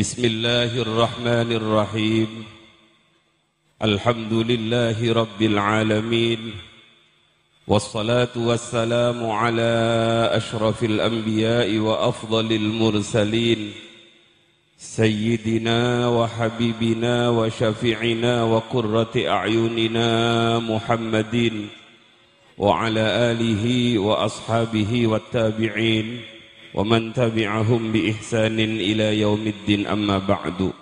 بسم الله الرحمن الرحيم. الحمد لله رب العالمين. والصلاة والسلام على أشرف الأنبياء وأفضل المرسلين. سيدنا وحبيبنا وشفيعنا وقرة أعيننا محمد وعلى آله وأصحابه والتابعين. ومن تبعهم بإحسان إلى يوم الدين أما بعد.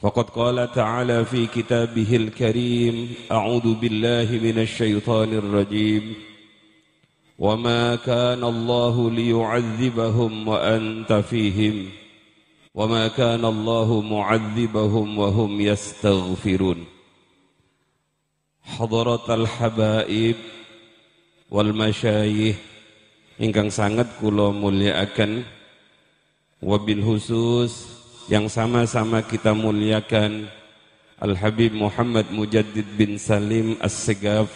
فقد قال تعالى في كتابه الكريم أعوذ بالله من الشيطان الرجيم. وما كان الله ليعذبهم وأنت فيهم. وما كان الله معذبهم وهم يستغفرون. حضرة الحبائب والمشايخ ingkang sangat kula mulyakaken wabil khusus yang sama-sama kita muliakan Al Habib Muhammad Mujaddid bin Salim As-Segaf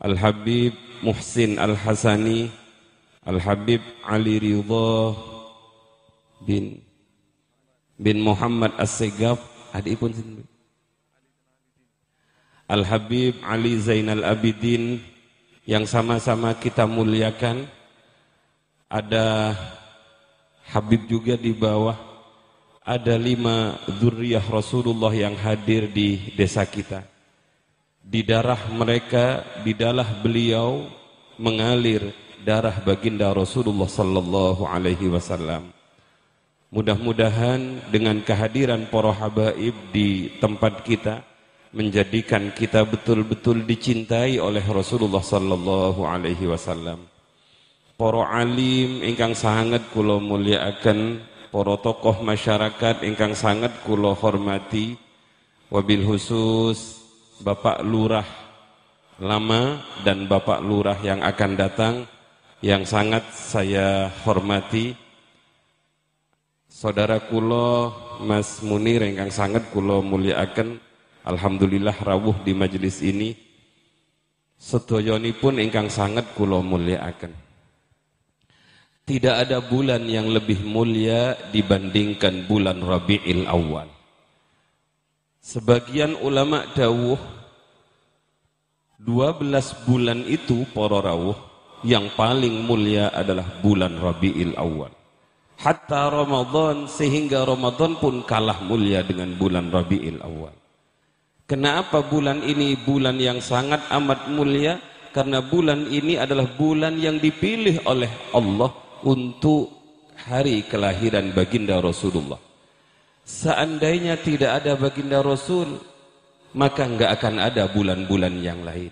Al Habib Muhsin Al Hasani Al Habib Ali Ridha bin bin Muhammad As-Segaf. Adipun Al Habib Ali Zainal Abidin yang sama-sama kita muliakan. Ada Habib juga di bawah. Ada lima zuriyah Rasulullah yang hadir di desa kita. Di darah mereka, di darah beliau mengalir darah baginda Rasulullah sallallahu alaihi wasallam. Mudah-mudahan dengan kehadiran para habaib di tempat kita, menjadikan kita betul-betul dicintai oleh Rasulullah sallallahu alaihi wasallam. Para alim ingkang sangat kula mulyakaken, para tokoh masyarakat ingkang sangat kula hormati, wabil khusus Bapak Lurah lama dan Bapak Lurah yang akan datang yang sangat saya hormati. Saudara kula Mas Munir ingkang sangat kula mulyakaken Alhamdulillah rawuh di majelis ini pun ingkang sangat kula mulyakaken. Tidak ada bulan yang lebih mulia dibandingkan bulan Rabiul Awal. Sebagian ulama dawuh 12 bulan itu para rawuh yang paling mulia adalah bulan Rabiul Awal. Hatta Ramadan sehingga Ramadan pun kalah mulia dengan bulan Rabiul Awal. Kenapa bulan ini bulan yang sangat amat mulia? Karena bulan ini adalah bulan yang dipilih oleh Allah untuk hari kelahiran baginda Rasulullah. Seandainya tidak ada baginda Rasul, maka enggak akan ada bulan-bulan yang lain.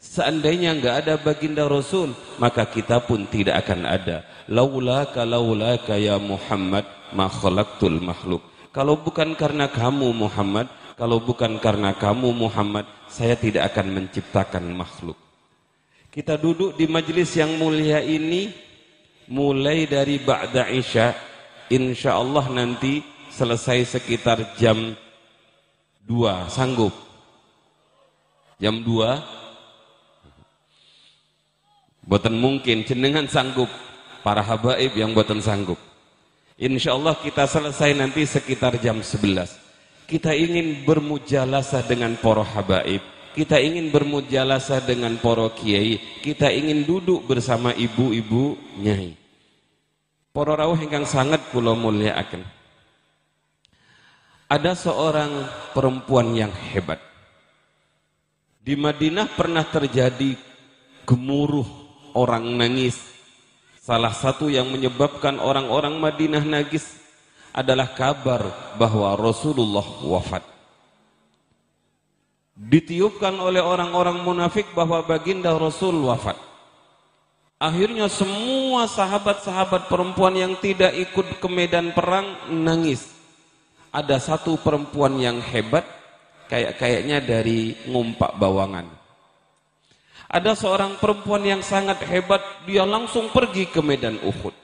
Seandainya enggak ada baginda Rasul, maka kita pun tidak akan ada. Laulaka laulaka ya Muhammad ma khalaqtul makhluk. Kalau bukan karena kamu Muhammad, kalau bukan karena kamu Muhammad, saya tidak akan menciptakan makhluk. Kita duduk di majelis yang mulia ini mulai dari ba'da Isya. Allah nanti selesai sekitar jam 2. Sanggup? Jam 2? Buatan mungkin, jenengan sanggup. Para habaib yang buatan sanggup. Insya Allah kita selesai nanti sekitar jam 11. Kita ingin bermujalasah dengan para habaib. Kita ingin bermujalasah dengan para kiai. Kita ingin duduk bersama ibu-ibu nyai. Para rawuh ingkang sangat kula mulyakaken. Ada seorang perempuan yang hebat. Di Madinah pernah terjadi gemuruh orang nangis. Salah satu yang menyebabkan orang-orang Madinah nangis adalah kabar bahwa Rasulullah wafat. Ditiupkan oleh orang-orang munafik bahwa baginda Rasul wafat. Akhirnya semua sahabat-sahabat perempuan yang tidak ikut ke medan perang nangis. Ada satu perempuan yang hebat, kayak-kayaknya dari ngumpak bawangan. Ada seorang perempuan yang sangat hebat, dia langsung pergi ke medan Uhud.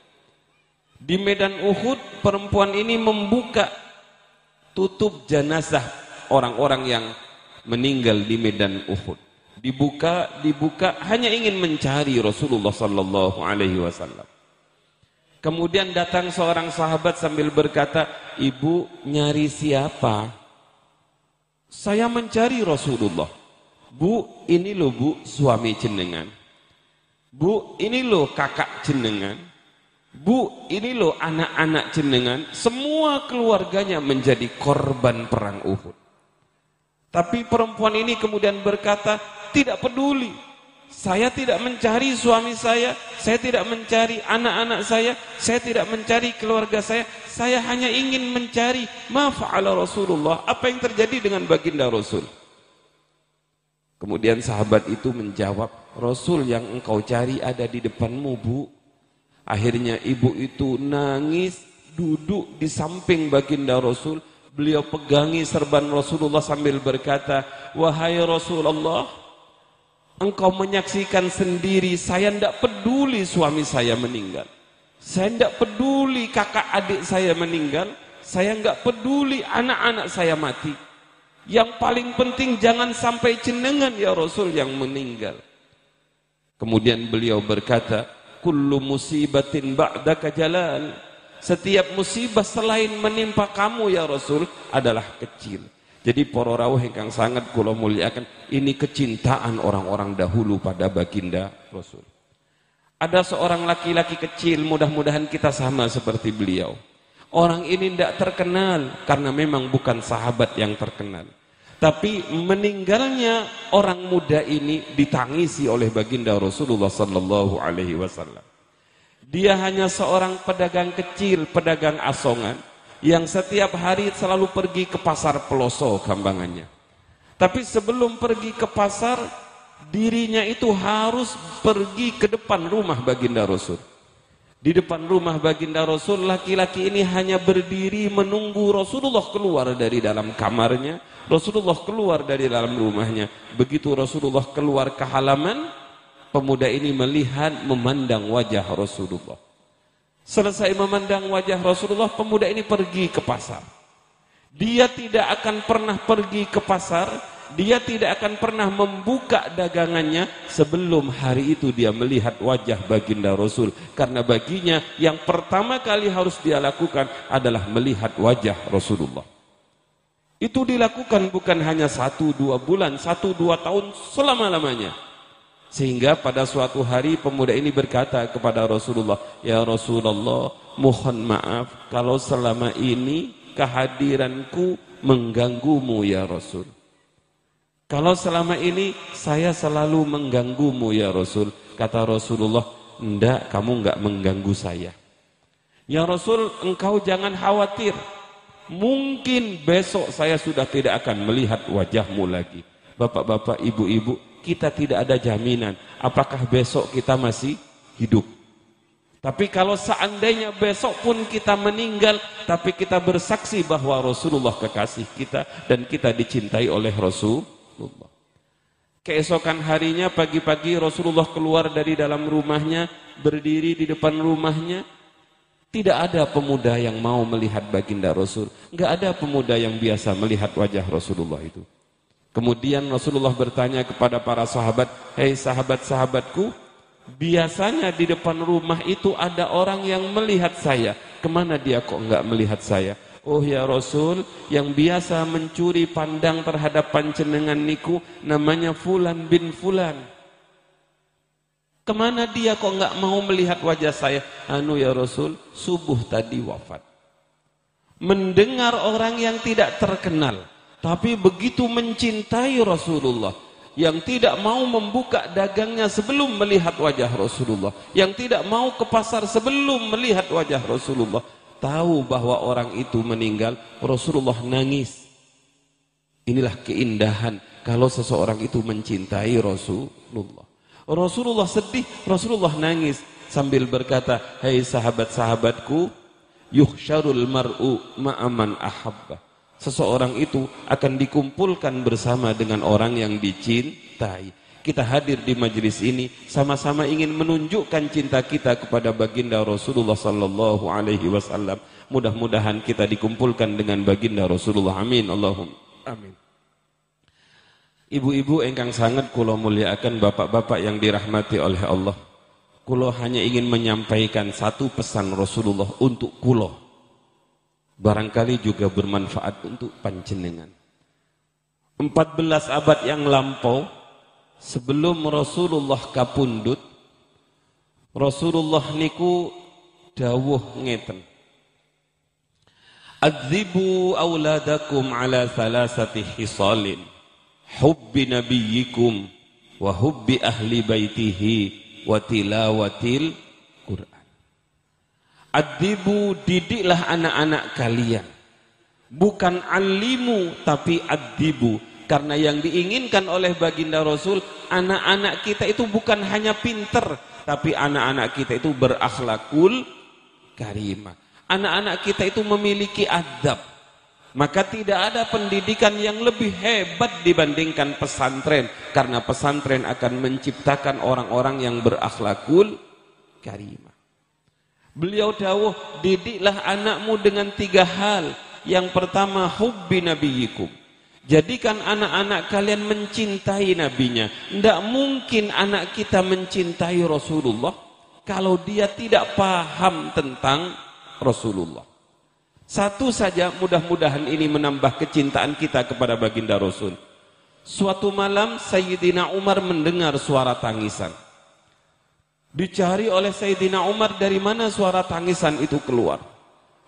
Di medan Uhud perempuan ini membuka tutup jenazah orang-orang yang meninggal di medan Uhud. Dibuka, dibuka hanya ingin mencari Rasulullah sallallahu alaihi wasallam. Kemudian datang seorang sahabat sambil berkata, "Ibu nyari siapa?" Saya mencari Rasulullah. Bu, ini loh bu suami jenengan. Bu, ini loh kakak jenengan. Bu, ini loh anak-anak jenengan. Semua keluarganya menjadi korban perang Uhud. Tapi perempuan ini kemudian berkata, tidak peduli. Saya tidak mencari suami saya, saya tidak mencari anak-anak saya, saya tidak mencari keluarga saya, saya hanya ingin mencari ma fa'ala Rasulullah, apa yang terjadi dengan baginda Rasul. Kemudian sahabat itu menjawab, Rasul yang engkau cari ada di depanmu bu. Akhirnya ibu itu nangis, duduk di samping baginda Rasul, beliau pegangi serban Rasulullah sambil berkata, Wahai Rasulullah, Engkau menyaksikan sendiri, saya tidak peduli suami saya meninggal. Saya tidak peduli kakak adik saya meninggal. Saya tidak peduli anak-anak saya mati. Yang paling penting jangan sampai jenengan ya Rasul yang meninggal. Kemudian beliau berkata, Kullu musibatin ba'daka jalan. Setiap musibah selain menimpa kamu ya Rasul adalah kecil. Jadi para rawuh ingkang sangat kula muliakan, ini kecintaan orang-orang dahulu pada baginda Rasul. Ada seorang laki-laki kecil, mudah-mudahan kita sama seperti beliau. Orang ini tidak terkenal karena memang bukan sahabat yang terkenal. Tapi meninggalnya orang muda ini ditangisi oleh baginda Rasulullah sallallahu alaihi wasallam. Dia hanya seorang pedagang kecil, pedagang asongan yang setiap hari selalu pergi ke pasar peloso gambangannya. Tapi sebelum pergi ke pasar, dirinya itu harus pergi ke depan rumah baginda Rasul. Di depan rumah baginda Rasul, laki-laki ini hanya berdiri menunggu Rasulullah keluar dari dalam kamarnya. Rasulullah keluar dari dalam rumahnya. Begitu Rasulullah keluar ke halaman, pemuda ini melihat, memandang wajah Rasulullah. Selesai memandang wajah Rasulullah, pemuda ini pergi ke pasar. Dia tidak akan pernah pergi ke pasar, dia tidak akan pernah membuka dagangannya sebelum hari itu dia melihat wajah baginda Rasul. Karena baginya yang pertama kali harus dia lakukan adalah melihat wajah Rasulullah. Itu dilakukan bukan hanya satu dua bulan, satu dua tahun selama-lamanya. Sehingga pada suatu hari pemuda ini berkata kepada Rasulullah, "Ya Rasulullah, mohon maaf kalau selama ini kehadiranku mengganggumu ya Rasul." Kalau selama ini saya selalu mengganggumu ya Rasul, kata Rasulullah, "Enggak, kamu enggak mengganggu saya." Ya Rasul, engkau jangan khawatir. Mungkin besok saya sudah tidak akan melihat wajahmu lagi. Bapak-bapak, ibu-ibu, kita tidak ada jaminan apakah besok kita masih hidup. Tapi kalau seandainya besok pun kita meninggal, tapi kita bersaksi bahwa Rasulullah kekasih kita dan kita dicintai oleh Rasulullah. Keesokan harinya pagi-pagi Rasulullah keluar dari dalam rumahnya, berdiri di depan rumahnya. Tidak ada pemuda yang mau melihat baginda Rasul. Enggak ada pemuda yang biasa melihat wajah Rasulullah itu. Kemudian Rasulullah bertanya kepada para sahabat, "Hei sahabat-sahabatku, biasanya di depan rumah itu ada orang yang melihat saya. Ke mana dia kok enggak melihat saya?" Oh ya Rasul, yang biasa mencuri pandang terhadap pancenengan niku namanya Fulan bin Fulan. Ke mana dia kok enggak mau melihat wajah saya? Anu ya Rasul, subuh tadi wafat. Mendengar orang yang tidak terkenal tapi begitu mencintai Rasulullah yang tidak mau membuka dagangnya sebelum melihat wajah Rasulullah, yang tidak mau ke pasar sebelum melihat wajah Rasulullah, tahu bahwa orang itu meninggal, Rasulullah nangis. Inilah keindahan kalau seseorang itu mencintai Rasulullah. Rasulullah sedih, Rasulullah nangis sambil berkata, "Hai hey sahabat-sahabatku, yuhsyarul mar'u ma'aman ahabba." seseorang itu akan dikumpulkan bersama dengan orang yang dicintai. Kita hadir di majelis ini sama-sama ingin menunjukkan cinta kita kepada baginda Rasulullah sallallahu alaihi wasallam. Mudah-mudahan kita dikumpulkan dengan baginda Rasulullah. Amin. Allahumma amin. Ibu-ibu engkang sangat kula muliakan bapak-bapak yang dirahmati oleh Allah. Kulo hanya ingin menyampaikan satu pesan Rasulullah untuk kulo. Barangkali juga bermanfaat untuk panjenengan. 14 abad yang lampau sebelum Rasulullah kapundut Rasulullah niku dawuh ngeten Adzibu auladakum ala thalathati hisalin hubbi nabiyyikum wa hubbi ahli baitihi wa tilawatil Quran. Adzibu didiklah anak-anak kalian. Bukan alimu tapi adibu. Karena yang diinginkan oleh baginda Rasul, anak-anak kita itu bukan hanya pinter, tapi anak-anak kita itu berakhlakul karimah anak-anak kita itu memiliki adab. Maka tidak ada pendidikan yang lebih hebat dibandingkan pesantren. Karena pesantren akan menciptakan orang-orang yang berakhlakul karimah. Beliau dawuh, didiklah anakmu dengan tiga hal. Yang pertama, hubbi nabiyikum. Jadikan anak-anak kalian mencintai nabinya. Tidak mungkin anak kita mencintai Rasulullah kalau dia tidak paham tentang Rasulullah. Satu saja mudah-mudahan ini menambah kecintaan kita kepada baginda Rasul. Suatu malam Sayyidina Umar mendengar suara tangisan. Dicari oleh Sayyidina Umar dari mana suara tangisan itu keluar.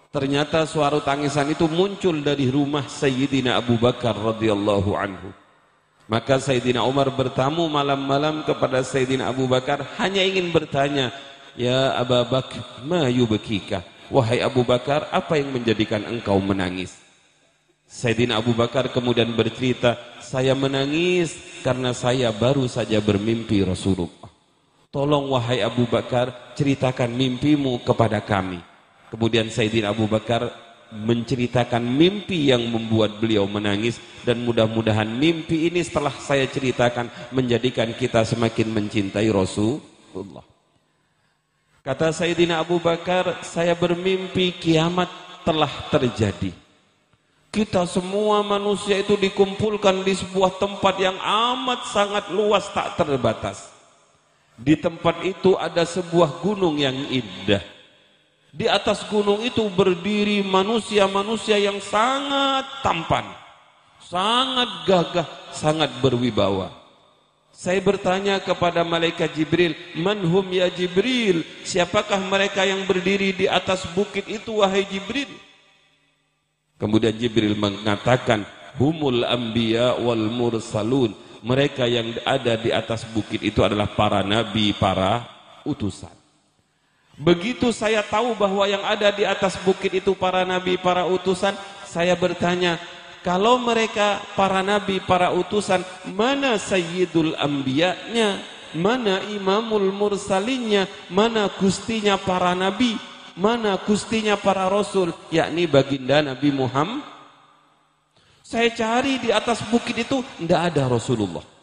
Ternyata suara tangisan itu muncul dari rumah Sayyidina Abu Bakar radhiyallahu anhu. Maka Sayyidina Umar bertamu malam-malam kepada Sayyidina Abu Bakar hanya ingin bertanya, "Ya Abu Bakar, ma yubkika?" Wahai Abu Bakar, apa yang menjadikan engkau menangis? Sayyidina Abu Bakar kemudian bercerita, saya menangis karena saya baru saja bermimpi Rasulullah. Tolong wahai Abu Bakar, ceritakan mimpimu kepada kami. Kemudian Sayyidina Abu Bakar menceritakan mimpi yang membuat beliau menangis dan mudah-mudahan mimpi ini setelah saya ceritakan menjadikan kita semakin mencintai Rasulullah. Kata Sayyidina Abu Bakar, saya bermimpi kiamat telah terjadi. Kita semua manusia itu dikumpulkan di sebuah tempat yang amat sangat luas tak terbatas. Di tempat itu ada sebuah gunung yang indah. Di atas gunung itu berdiri manusia-manusia yang sangat tampan, sangat gagah, sangat berwibawa. Saya bertanya kepada malaikat Jibril, "Manhum ya Jibril? Siapakah mereka yang berdiri di atas bukit itu wahai Jibril?" Kemudian Jibril mengatakan, "Humul anbiya wal mursalun." Mereka yang ada di atas bukit itu adalah para nabi, para utusan. Begitu saya tahu bahwa yang ada di atas bukit itu para nabi, para utusan, saya bertanya, kalau mereka para nabi, para utusan, mana sayyidul ambiyanya, mana imamul mursalinnya, mana gustinya para nabi, mana gustinya para rasul, yakni baginda Nabi Muhammad. Saya cari di atas bukit itu, tidak ada Rasulullah.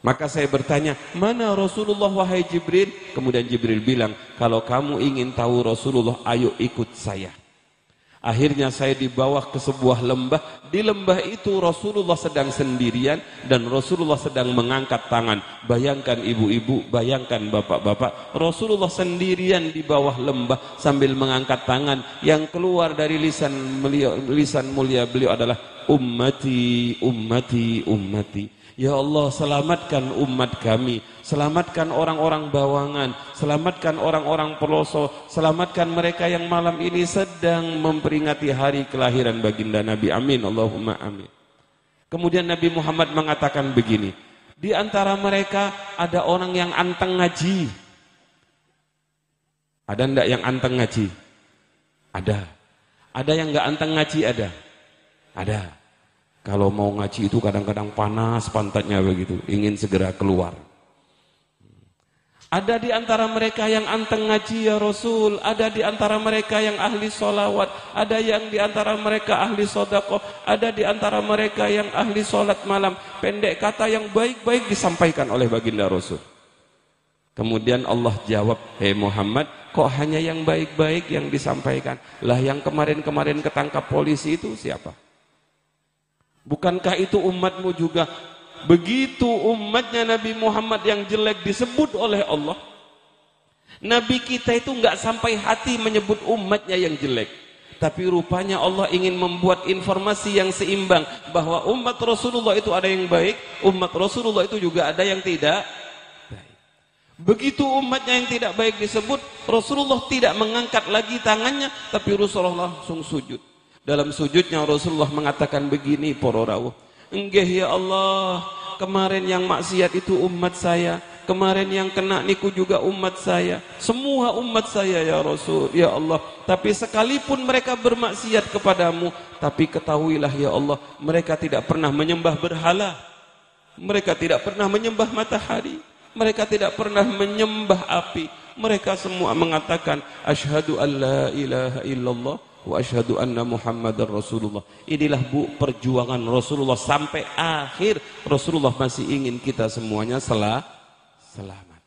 Maka saya bertanya, mana Rasulullah wahai Jibril? Kemudian Jibril bilang, kalau kamu ingin tahu Rasulullah, ayo ikut saya. Akhirnya saya dibawa ke sebuah lembah. Di lembah itu Rasulullah sedang sendirian dan Rasulullah sedang mengangkat tangan. Bayangkan ibu-ibu, bayangkan bapak-bapak. Rasulullah sendirian di bawah lembah sambil mengangkat tangan. Yang keluar dari lisan lisan mulia beliau adalah ummati, ummati, ummati. Ya Allah selamatkan umat kami. Selamatkan orang-orang bawangan. Selamatkan orang-orang peloso. Selamatkan mereka yang malam ini sedang memperingati hari kelahiran baginda Nabi. Amin. Allahumma amin. Kemudian Nabi Muhammad mengatakan begini. Di antara mereka ada orang yang anteng ngaji. Ada ndak yang anteng ngaji? Ada. Ada yang nggak anteng ngaji? Ada? Ada kalau mau ngaji itu kadang-kadang panas pantatnya begitu, ingin segera keluar. Ada di antara mereka yang anteng ngaji ya Rasul, ada di antara mereka yang ahli solawat, ada yang di antara mereka ahli sodako, ada di antara mereka yang ahli solat malam. Pendek kata yang baik-baik disampaikan oleh baginda Rasul. Kemudian Allah jawab, Hei Muhammad, kok hanya yang baik-baik yang disampaikan? Lah yang kemarin-kemarin ketangkap polisi itu siapa? Bukankah itu umatmu juga? Begitu umatnya Nabi Muhammad yang jelek disebut oleh Allah. Nabi kita itu nggak sampai hati menyebut umatnya yang jelek. Tapi rupanya Allah ingin membuat informasi yang seimbang bahwa umat Rasulullah itu ada yang baik, umat Rasulullah itu juga ada yang tidak baik. Begitu umatnya yang tidak baik disebut, Rasulullah tidak mengangkat lagi tangannya, tapi Rasulullah langsung sujud. Dalam sujudnya Rasulullah mengatakan begini, para rawuh. Enggih ya Allah, kemarin yang maksiat itu umat saya, Kemarin yang kena niku juga umat saya. Semua umat saya ya Rasul, ya Allah. Tapi sekalipun mereka bermaksiat kepadamu, tapi ketahuilah ya Allah, mereka tidak pernah menyembah berhala. Mereka tidak pernah menyembah matahari. Mereka tidak pernah menyembah api. Mereka semua mengatakan asyhadu an la ilaha illallah wa asyhadu anna muhammadar rasulullah. Inilah bu perjuangan Rasulullah sampai akhir Rasulullah masih ingin kita semuanya selah selamat.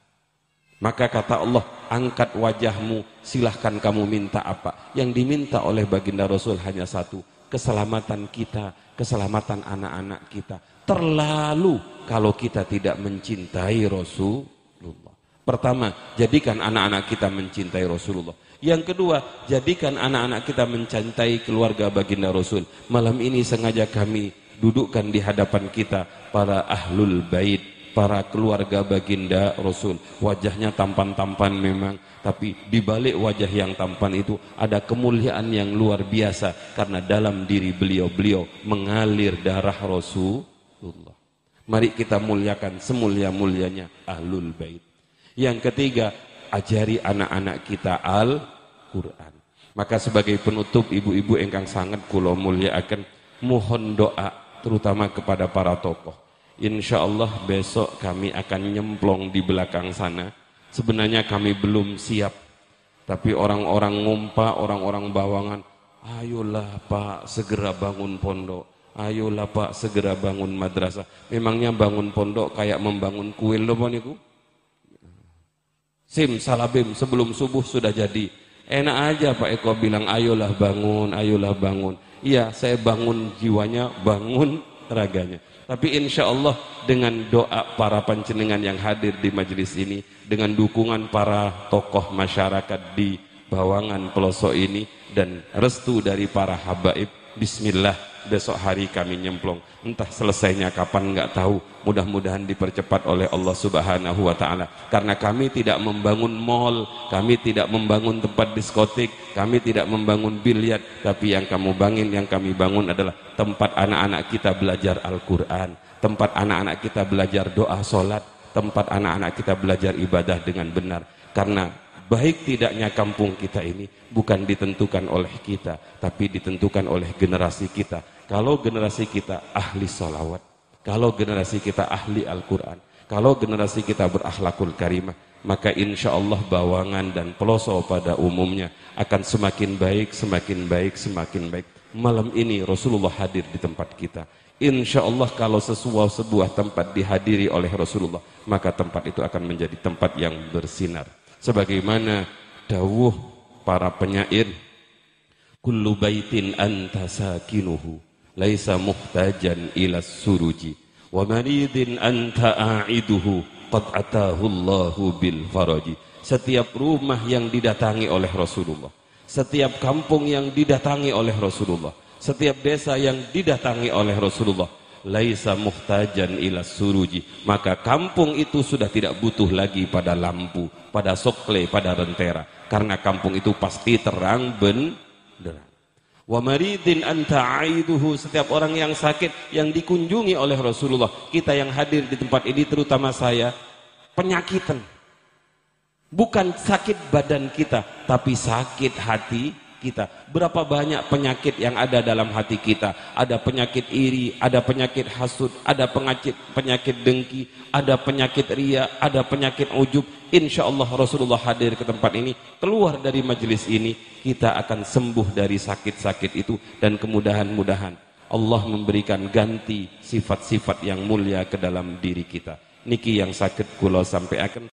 Maka kata Allah, angkat wajahmu, silahkan kamu minta apa. Yang diminta oleh baginda Rasul hanya satu, keselamatan kita, keselamatan anak-anak kita. Terlalu kalau kita tidak mencintai Rasulullah. Pertama, jadikan anak-anak kita mencintai Rasulullah. Yang kedua, jadikan anak-anak kita mencintai keluarga baginda Rasul. Malam ini sengaja kami dudukkan di hadapan kita para ahlul bait para keluarga baginda Rasul. Wajahnya tampan-tampan memang, tapi di balik wajah yang tampan itu ada kemuliaan yang luar biasa karena dalam diri beliau-beliau mengalir darah Rasulullah. Mari kita muliakan semulia-mulianya Ahlul Bait. Yang ketiga, ajari anak-anak kita Al-Qur'an. Maka sebagai penutup ibu-ibu engkang sangat kula mulia akan mohon doa terutama kepada para tokoh Insya Allah besok kami akan nyemplong di belakang sana. Sebenarnya kami belum siap. Tapi orang-orang ngumpa, orang-orang bawangan, ayolah Pak segera bangun pondok. Ayolah Pak segera bangun madrasah. Memangnya bangun pondok kayak membangun kuil loh niku? Sim salabim sebelum subuh sudah jadi. Enak aja Pak Eko bilang ayolah bangun, ayolah bangun. Iya saya bangun jiwanya, bangun raganya. Tapi insya Allah dengan doa para panjenengan yang hadir di majelis ini, dengan dukungan para tokoh masyarakat di bawangan pelosok ini, dan restu dari para habaib, Bismillah besok hari kami nyemplung. Entah selesainya kapan nggak tahu. Mudah-mudahan dipercepat oleh Allah subhanahu wa ta'ala. Karena kami tidak membangun mall kami tidak membangun tempat diskotik kami tidak membangun biliar tapi yang kamu bangun yang kami bangun adalah tempat anak-anak kita belajar Al-Quran tempat anak-anak kita belajar doa solat tempat anak-anak kita belajar ibadah dengan benar. Karena baik tidaknya kampung kita ini bukan ditentukan oleh kita tapi ditentukan oleh generasi kita kalau generasi kita ahli salawat, kalau generasi kita ahli Al-Quran, kalau generasi kita berakhlakul karimah, maka insya Allah bawangan dan pelosok pada umumnya akan semakin baik, semakin baik, semakin baik. Malam ini Rasulullah hadir di tempat kita. Insya Allah kalau sesuatu sebuah tempat dihadiri oleh Rasulullah, maka tempat itu akan menjadi tempat yang bersinar. Sebagaimana dawuh para penyair, kullu baitin anta sakinuhu laisa muhtajan ila suruji wa maridin anta a'iduhu qad atahu Allahu bil faraji. Setiap rumah yang didatangi oleh Rasulullah setiap kampung yang didatangi oleh Rasulullah setiap desa yang didatangi oleh Rasulullah laisa muhtajan ila suruji maka kampung itu sudah tidak butuh lagi pada lampu pada sokle pada rentera karena kampung itu pasti terang benderang Wa maridin anta aiduhu setiap orang yang sakit yang dikunjungi oleh Rasulullah. Kita yang hadir di tempat ini terutama saya penyakitan. Bukan sakit badan kita, tapi sakit hati kita. Berapa banyak penyakit yang ada dalam hati kita? Ada penyakit iri, ada penyakit hasud, ada penyakit penyakit dengki, ada penyakit ria, ada penyakit ujub. Insya Allah Rasulullah hadir ke tempat ini, keluar dari majelis ini, kita akan sembuh dari sakit-sakit itu dan kemudahan-mudahan Allah memberikan ganti sifat-sifat yang mulia ke dalam diri kita. Niki yang sakit kula sampai akan